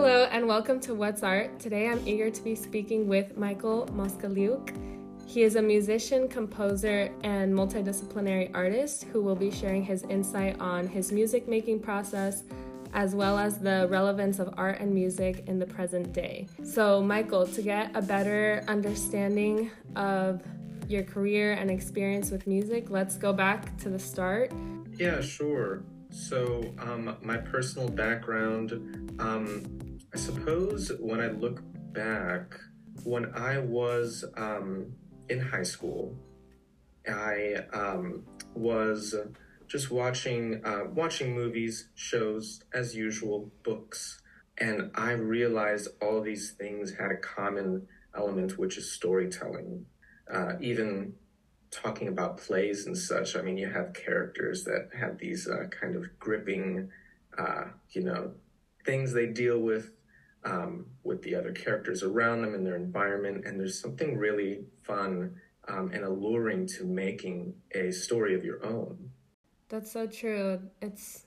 Hello and welcome to What's Art. Today I'm eager to be speaking with Michael Moskaliuk. He is a musician, composer, and multidisciplinary artist who will be sharing his insight on his music making process as well as the relevance of art and music in the present day. So, Michael, to get a better understanding of your career and experience with music, let's go back to the start. Yeah, sure. So, um, my personal background, um, I suppose when I look back, when I was um, in high school, I um, was just watching uh, watching movies, shows as usual, books, and I realized all these things had a common element, which is storytelling. Uh, even talking about plays and such, I mean, you have characters that have these uh, kind of gripping, uh, you know, things they deal with um, with the other characters around them and their environment. And there's something really fun um, and alluring to making a story of your own. That's so true. It's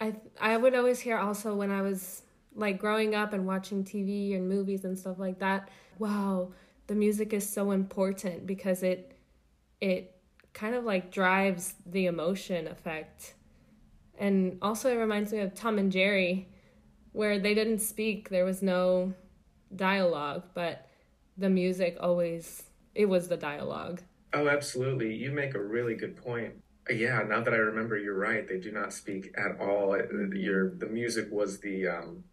I I would always hear also when I was like growing up and watching TV and movies and stuff like that. Wow, the music is so important because it it kind of like drives the emotion effect. And also it reminds me of Tom and Jerry where they didn't speak, there was no dialogue, but the music always it was the dialogue. Oh, absolutely. You make a really good point. Yeah, now that I remember, you're right. They do not speak at all. Your the music was the, um,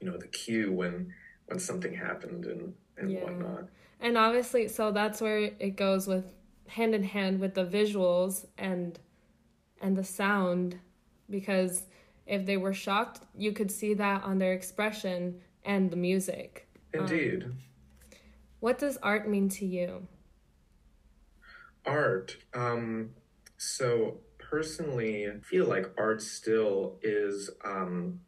you know, the cue when when something happened and and yeah. whatnot. And obviously, so that's where it goes with hand in hand with the visuals and and the sound, because if they were shocked, you could see that on their expression and the music. Indeed. Um, what does art mean to you? Art. Um, so personally, I feel like art still is um,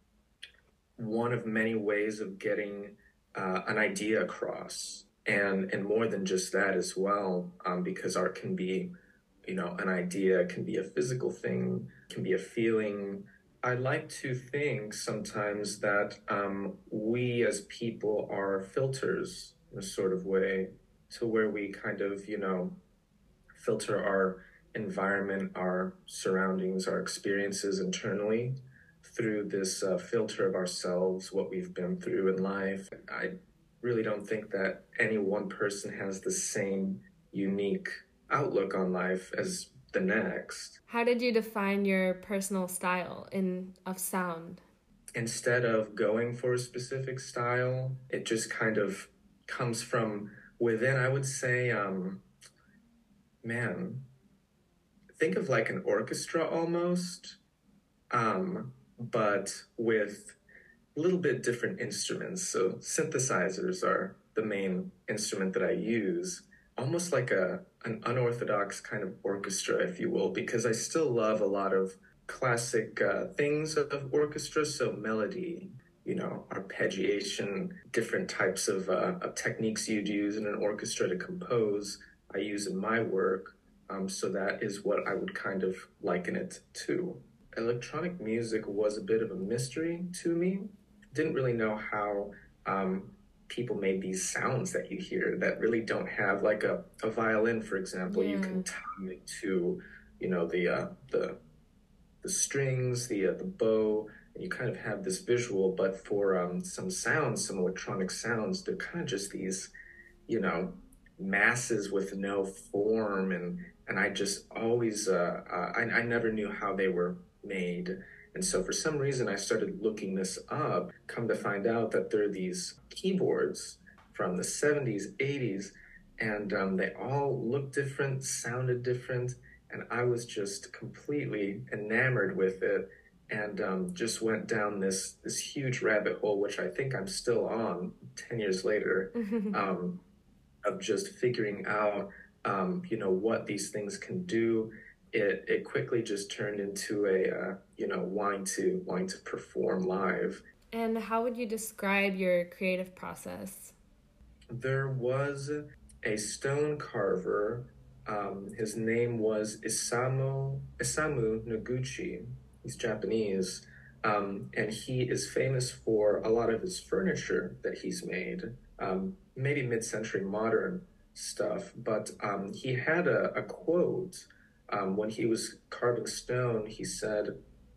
one of many ways of getting uh, an idea across, and and more than just that as well, um, because art can be, you know, an idea, can be a physical thing, can be a feeling. I like to think sometimes that um, we as people are filters in a sort of way to where we kind of, you know, filter our environment, our surroundings, our experiences internally through this uh, filter of ourselves, what we've been through in life. I really don't think that any one person has the same unique outlook on life as the next. How did you define your personal style in of sound? Instead of going for a specific style, it just kind of comes from within. I would say, um, man, think of like an orchestra almost, um, but with a little bit different instruments. So synthesizers are the main instrument that I use, almost like a an unorthodox kind of orchestra, if you will, because I still love a lot of classic uh, things of orchestra. So melody, you know, arpeggiation, different types of, uh, of techniques you'd use in an orchestra to compose. I use in my work. Um, so that is what I would kind of liken it to. Electronic music was a bit of a mystery to me. Didn't really know how um, people made these sounds that you hear that really don't have like a, a violin, for example. Yeah. You can tie it to, you know, the uh, the the strings, the uh, the bow, and you kind of have this visual. But for um, some sounds, some electronic sounds, they're kind of just these, you know, masses with no form and and I just always uh, uh, I, I never knew how they were made. And so for some reason I started looking this up, come to find out that there are these keyboards from the 70s, 80s, and um, they all looked different, sounded different, and I was just completely enamored with it and um, just went down this this huge rabbit hole, which I think I'm still on 10 years later, um, of just figuring out um, you know what these things can do it it quickly just turned into a uh, you know wanting to wanting to perform live and how would you describe your creative process there was a stone carver um, his name was isamu isamu noguchi he's japanese Um, and he is famous for a lot of his furniture that he's made, um, maybe mid century modern stuff. But um, he had a, a quote um, when he was carving stone. He said,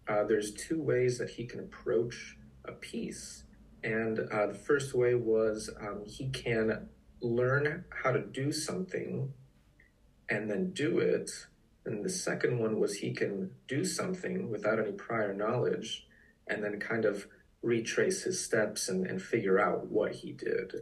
uh, There's two ways that he can approach a piece. And uh, the first way was um, he can learn how to do something and then do it. And the second one was he can do something without any prior knowledge and then kind of retrace his steps and, and figure out what he did.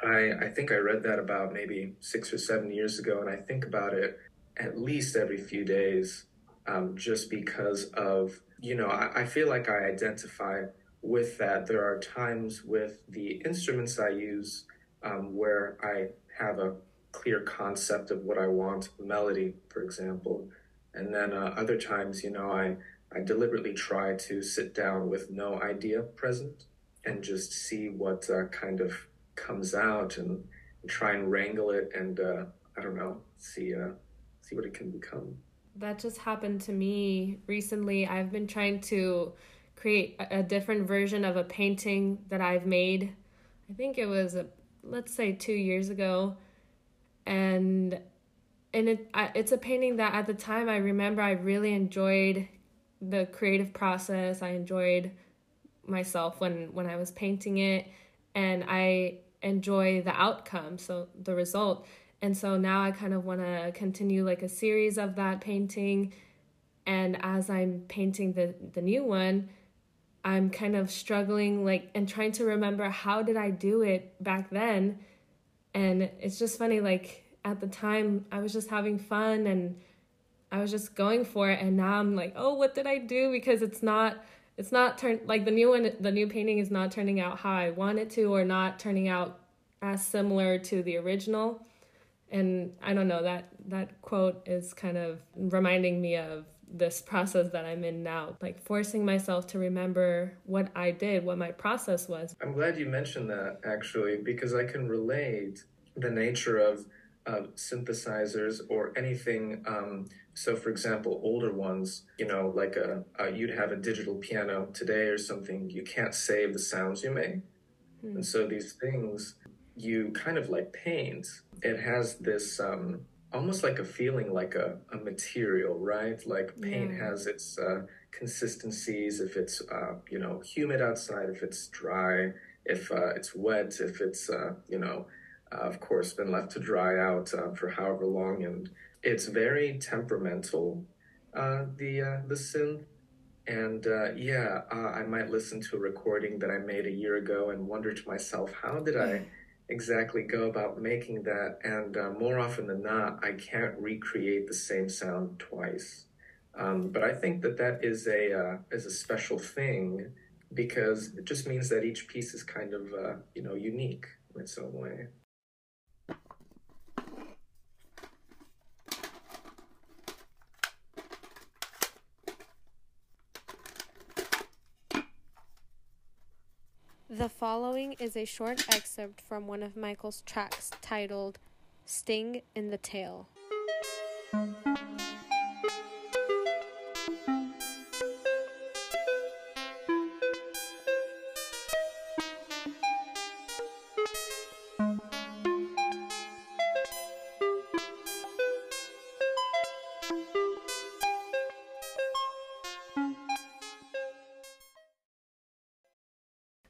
I, I think I read that about maybe six or seven years ago, and I think about it at least every few days um, just because of, you know, I, I feel like I identify with that. There are times with the instruments I use um, where I have a clear concept of what I want, melody, for example. And then uh, other times, you know, I, I deliberately try to sit down with no idea present and just see what uh, kind of comes out and, and, try and wrangle it and uh, I don't know, see uh, see what it can become. That just happened to me recently. I've been trying to create a, different version of a painting that I've made. I think it was a, let's say 2 years ago and and it it's a painting that at the time I remember I really enjoyed the creative process. I enjoyed myself when when I was painting it and I enjoy the outcome, so the result. And so now I kind of want to continue like a series of that painting and as I'm painting the the new one, I'm kind of struggling like and trying to remember how did I do it back then? And it's just funny like at the time I was just having fun and I was just going for it and now I'm like, "Oh, what did I do?" because it's not it's not turn like the new one the new painting is not turning out how I want it to or not turning out as similar to the original. And I don't know that that quote is kind of reminding me of this process that I'm in now, like forcing myself to remember what I did, what my process was. I'm glad you mentioned that actually, because I can relate the nature of uh, synthesizers or anything. Um, so, for example, older ones, you know, like a, a, you'd have a digital piano today or something. You can't save the sounds you make, hmm. and so these things you kind of like paint. It has this um, almost like a feeling like a, a material, right? Like paint yeah. has its uh, consistencies. If it's uh, you know humid outside, if it's dry, if uh, it's wet, if it's uh, you know uh, of course, been left to dry out uh, for however long, and it's very temperamental. Uh, the uh, the synth, and uh, yeah, uh, I might listen to a recording that I made a year ago and wonder to myself, how did I exactly go about making that? And uh, more often than not, I can't recreate the same sound twice. Um, but I think that that is a uh, is a special thing because it just means that each piece is kind of uh, you know unique in its own way. The following is a short excerpt from one of Michael's tracks titled Sting in the Tail.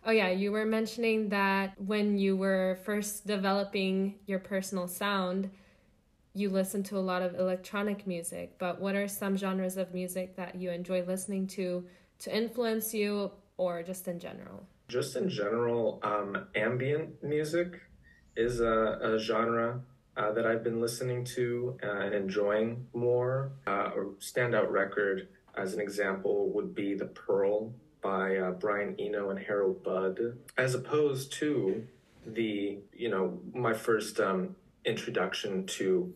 Oh, yeah, you were mentioning that when you were first developing your personal sound, you listened to a lot of electronic music. But what are some genres of music that you enjoy listening to to influence you or just in general? Just in general, um, ambient music is a, a genre uh, that I've been listening to uh, and enjoying more. Uh, a standout record, as an example, would be The Pearl by uh, Brian Eno and Harold Budd, as opposed to the, you know, my first um, introduction to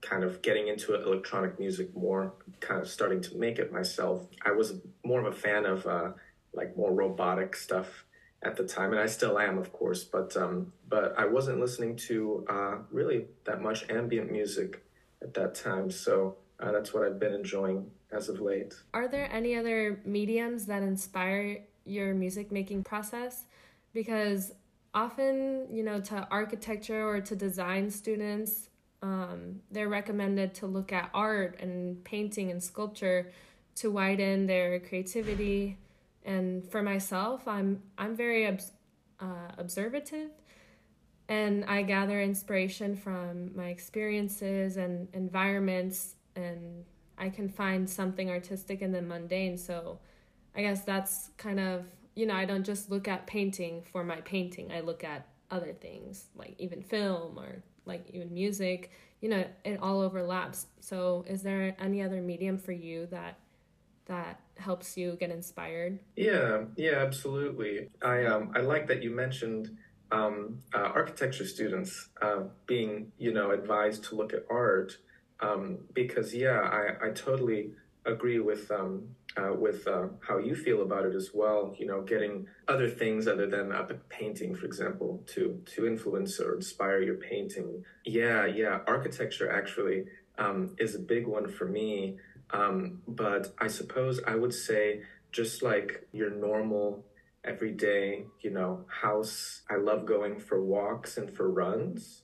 kind of getting into electronic music more, kind of starting to make it myself. I was more of a fan of uh, like more robotic stuff at the time, and I still am, of course. But um, but I wasn't listening to uh, really that much ambient music at that time. So uh, that's what I've been enjoying as of late. Are there any other mediums that inspire your music making process? Because often, you know, to architecture or to design students, um, they're recommended to look at art and painting and sculpture to widen their creativity. And for myself, I'm I'm very uh, observative, and I gather inspiration from my experiences and environments, and I can find something artistic in the mundane. So, I guess that's kind of you know I don't just look at painting for my painting. I look at other things like even film or like even music. You know it all overlaps. So is there any other medium for you that that helps you get inspired? Yeah yeah absolutely. I um i like that you mentioned um, uh, architecture students uh, being you know advised to look at art um, because yeah I, I totally agree with um, uh, with uh, how you feel about it as well. You know, getting other things other than a painting, for example, to to influence or inspire your painting. Yeah, yeah. Architecture actually um, is a big one for me. Um, but I suppose I would say just like your normal everyday, you know, house. I love going for walks and for runs.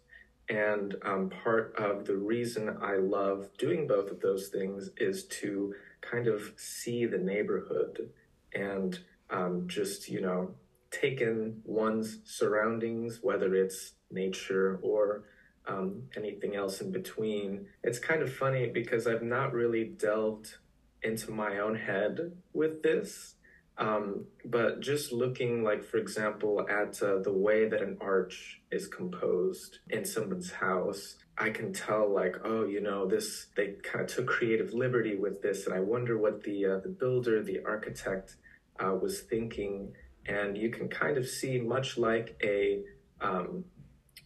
And um, part of the reason I love doing both of those things is to kind of see the neighborhood and um, just, you know, take in one's surroundings, whether it's nature or um, anything else in between. It's kind of funny because I've not really delved into my own head with this. Um, but just looking, like, for example, at uh, the way that an arch is composed in someone's house, I can tell, like, oh, you know, this, they kind of took creative liberty with this. And I wonder what the, uh, the builder, the architect uh, was thinking. And you can kind of see, much like a, um,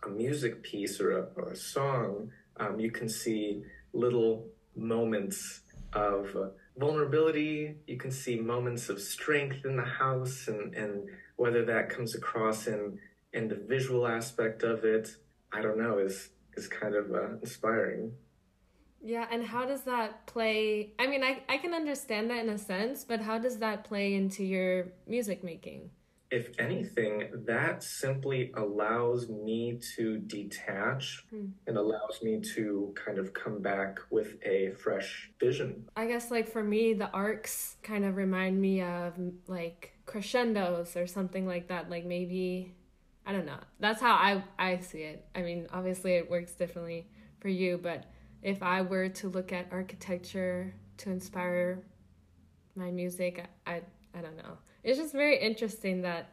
a music piece or a, or a song, um, you can see little moments of uh, vulnerability. You can see moments of strength in the house, and, and whether that comes across in in the visual aspect of it, I don't know, is is kind of uh, inspiring. Yeah, and how does that play? I mean, I, I can understand that in a sense, but how does that play into your music making? If anything, that simply allows me to detach hmm. and allows me to kind of come back with a fresh vision. I guess, like, for me, the arcs kind of remind me of like crescendos or something like that. Like, maybe, I don't know. That's how I, I see it. I mean, obviously, it works differently for you, but if I were to look at architecture to inspire my music, I, I don't know it's just very interesting that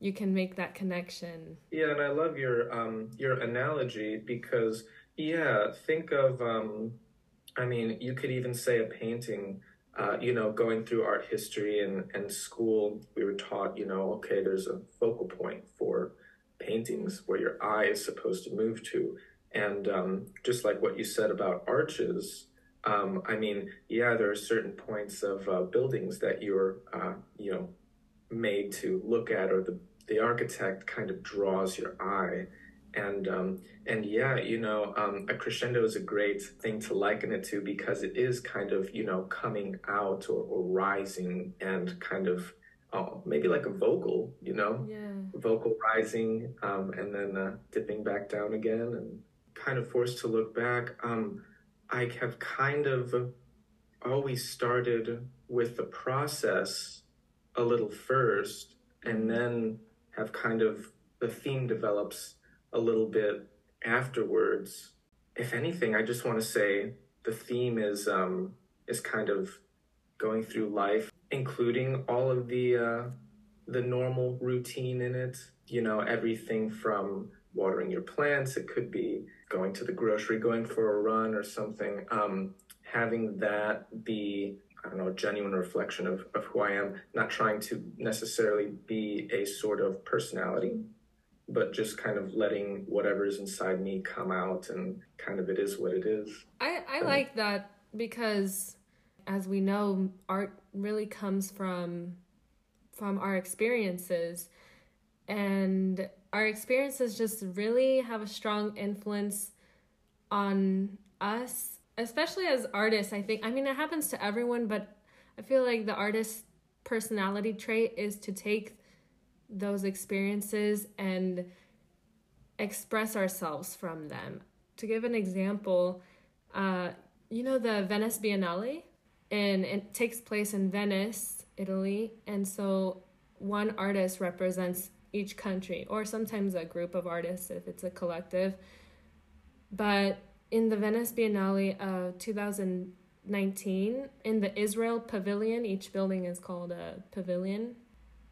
you can make that connection. Yeah, and I love your um your analogy because yeah, think of um I mean, you could even say a painting uh, you know, going through art history and, and school, we were taught, you know, okay, there's a focal point for paintings where your eye is supposed to move to. And um, just like what you said about arches, um, I mean, yeah, there are certain points of uh, buildings that you're, uh, you know, made to look at, or the the architect kind of draws your eye, and um, and yeah, you know, um, a crescendo is a great thing to liken it to because it is kind of you know coming out or, or rising and kind of oh, maybe like a vocal, you know, yeah. vocal rising um, and then uh, dipping back down again and kind of forced to look back. Um, I have kind of always started with the process a little first and then have kind of the theme develops a little bit afterwards. If anything, I just want to say the theme is um, is kind of going through life, including all of the uh, the normal routine in it. You know, everything from watering your plants. It could be going to the grocery, going for a run or something. Um, having that be, I don't know, a genuine reflection of, of who I am, not trying to necessarily be a sort of personality, but just kind of letting whatever is inside me come out and kind of it is what it is. I, I like that because as we know, art really comes from from our experiences and our experiences just really have a strong influence on us especially as artists, I think, I mean, it happens to everyone, but I feel like the artist's personality trait is to take those experiences and express ourselves from them. To give an example, uh, you know the Venice Biennale? And it takes place in Venice, Italy. And so one artist represents each country, or sometimes a group of artists if it's a collective. But in the Venice Biennale of 2019, in the Israel Pavilion, each building is called a pavilion.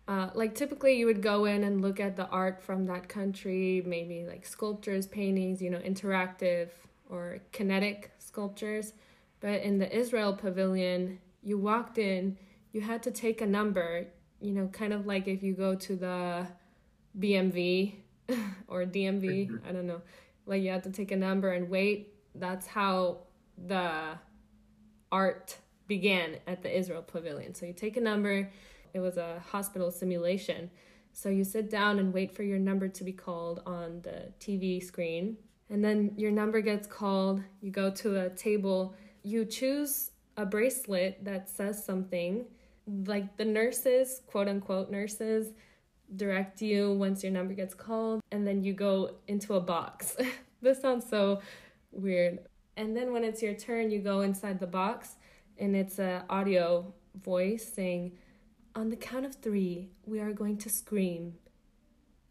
Uh, like typically, you would go in and look at the art from that country, maybe like sculptures, paintings, you know, interactive or kinetic sculptures. But in the Israel Pavilion, you walked in, you had to take a number, you know, kind of like if you go to the BMV or DMV, mm-hmm. I don't know. Like you had to take a number and wait. That's how the art began at the Israel Pavilion. So you take a number, it was a hospital simulation. So you sit down and wait for your number to be called on the TV screen. And then your number gets called, you go to a table, you choose a bracelet that says something. Like the nurses, quote unquote nurses, direct you once your number gets called, and then you go into a box. this sounds so weird. And then when it's your turn, you go inside the box, and it's a audio voice saying, "On the count of three, we are going to scream.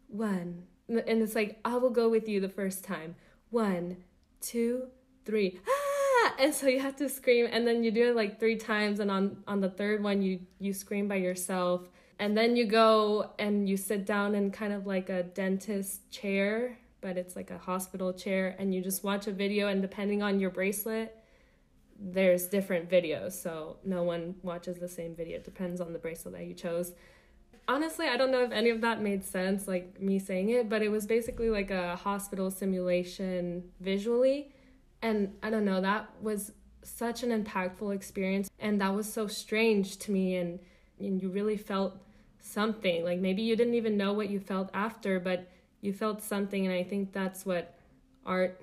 One." And it's like, "I will go with you the first time. One, two, three. Ah! And so you have to scream, and then you do it like three times, and on on the third one, you you scream by yourself and then you go and you sit down in kind of like a dentist chair but it's like a hospital chair and you just watch a video and depending on your bracelet there's different videos. So no one watches the same video. It depends on the bracelet that you chose. Honestly i don't know if any of that made sense like me saying it but it was basically like a hospital simulation visually. And i don't know that was such an impactful experience and that was so strange to me and, and you really felt something. Like maybe you didn't even know what you felt after, but you felt something and I think that's what art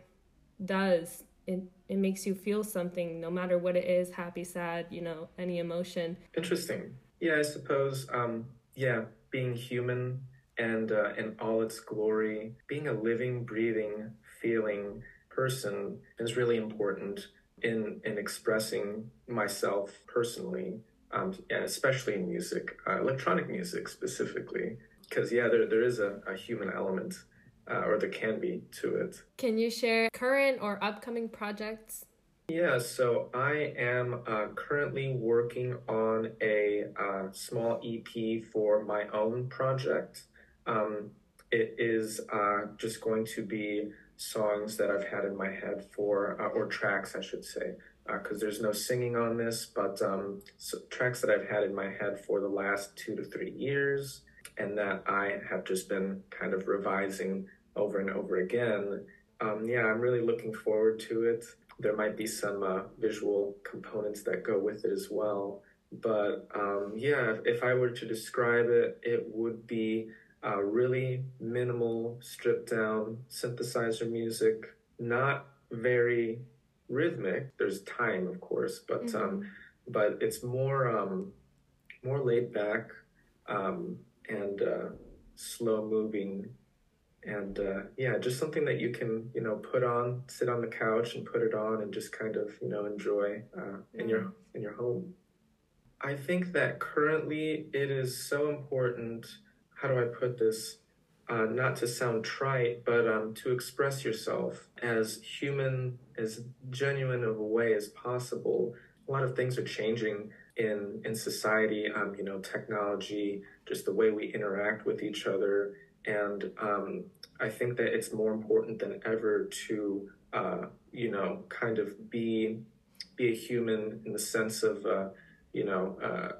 does. It it makes you feel something no matter what it is, happy, sad, you know, any emotion. Interesting. Yeah, I suppose um yeah, being human and uh, in all its glory, being a living, breathing, feeling person is really important in in expressing myself personally um, and especially in music, uh, electronic music specifically, because yeah, there there is a, a human element, uh, or there can be to it. Can you share current or upcoming projects? Yeah, so I am uh, currently working on a uh, small EP for my own project. Um, it is uh, just going to be songs that I've had in my head for, uh, or tracks, I should say, because uh, there's no singing on this, but um, so tracks that I've had in my head for the last two to three years, and that I have just been kind of revising over and over again. Um, yeah, I'm really looking forward to it. There might be some uh, visual components that go with it as well. But um, yeah, if I were to describe it, it would be uh, really minimal, stripped down synthesizer music, not very rhythmic. There's time, of course, but mm-hmm. um, but it's more um, more laid back um, and uh, slow moving, and uh, yeah, just something that you can you know put on, sit on the couch and put it on, and just kind of you know enjoy uh, in your in your home. I think that currently it is so important. How do I put this? Uh, not to sound trite, but um, to express yourself as human, as genuine of a way as possible. A lot of things are changing in in society. Um, you know, technology, just the way we interact with each other, and um, I think that it's more important than ever to uh, you know kind of be be a human in the sense of. Uh, you know, uh,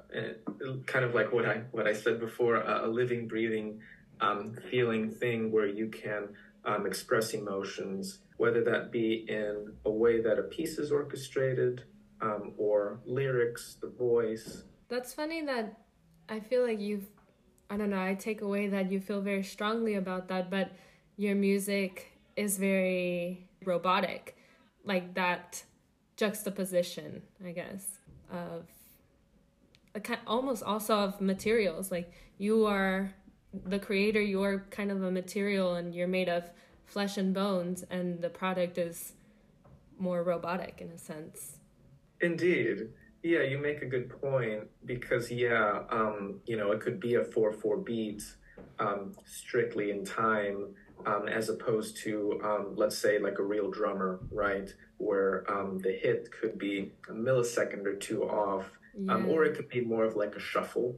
kind of like what I what I said before, a living, breathing um, feeling thing where you can um, express emotions, whether that be in a way that a piece is orchestrated um, or lyrics, the voice. That's funny that I feel like you've, I don't know, I take away that you feel very strongly about that, but your music is very robotic. Like that juxtaposition, I guess, of a kind, almost also of materials. Like you are the creator, you're kind of a material, and you're made of flesh and bones, and the product is more robotic in a sense. Indeed. Yeah, you make a good point because yeah, um, you know, it could be a four four beat um, strictly in time, um, as opposed to um, let's say like a real drummer, right? Where um, the hit could be a millisecond or two off, um, Yeah. or it could be more of like a shuffle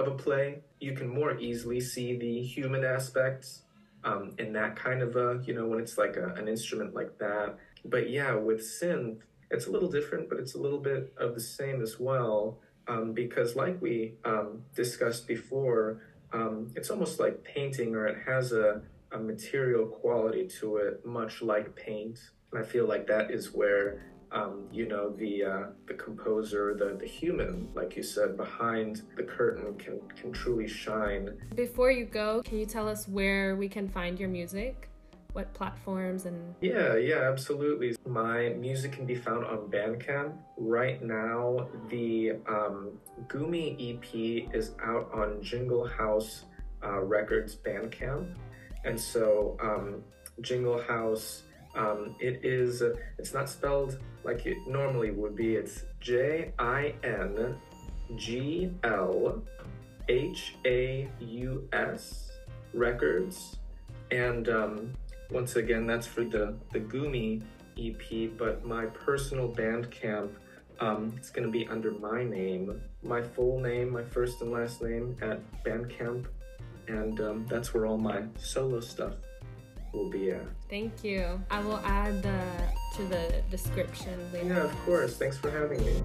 of a play. You can more easily see the human aspects um, in that kind of a you know when it's like a, an instrument like that. But yeah, with synth, it's a little different, but it's a little bit of the same as well. Um, because, like we um, discussed before, um, it's almost like painting, or it has a, a material quality to it, much like paint. And I feel like that is where um, you know the uh, the composer, the the human, like you said, behind the curtain can can truly shine. Before you go, can you tell us where we can find your music? What platforms and Yeah, yeah, absolutely. My music can be found on Bandcamp. Right now, the um, Gümmi EP is out on Jinglhaus uh, Records Bandcamp. And so, um, Jinglhaus, um, it is, it's not spelled like it normally would be. It's J I N G L H A U S Records. And um, once again, that's for the, the Gümmi EP, but my personal Bandcamp, um, it's going to be under my name, my full name, my first and last name at Bandcamp. And um, that's where all my solo stuff will be at. Thank you. I will add the to the description later. Yeah, of course. Thanks for having me.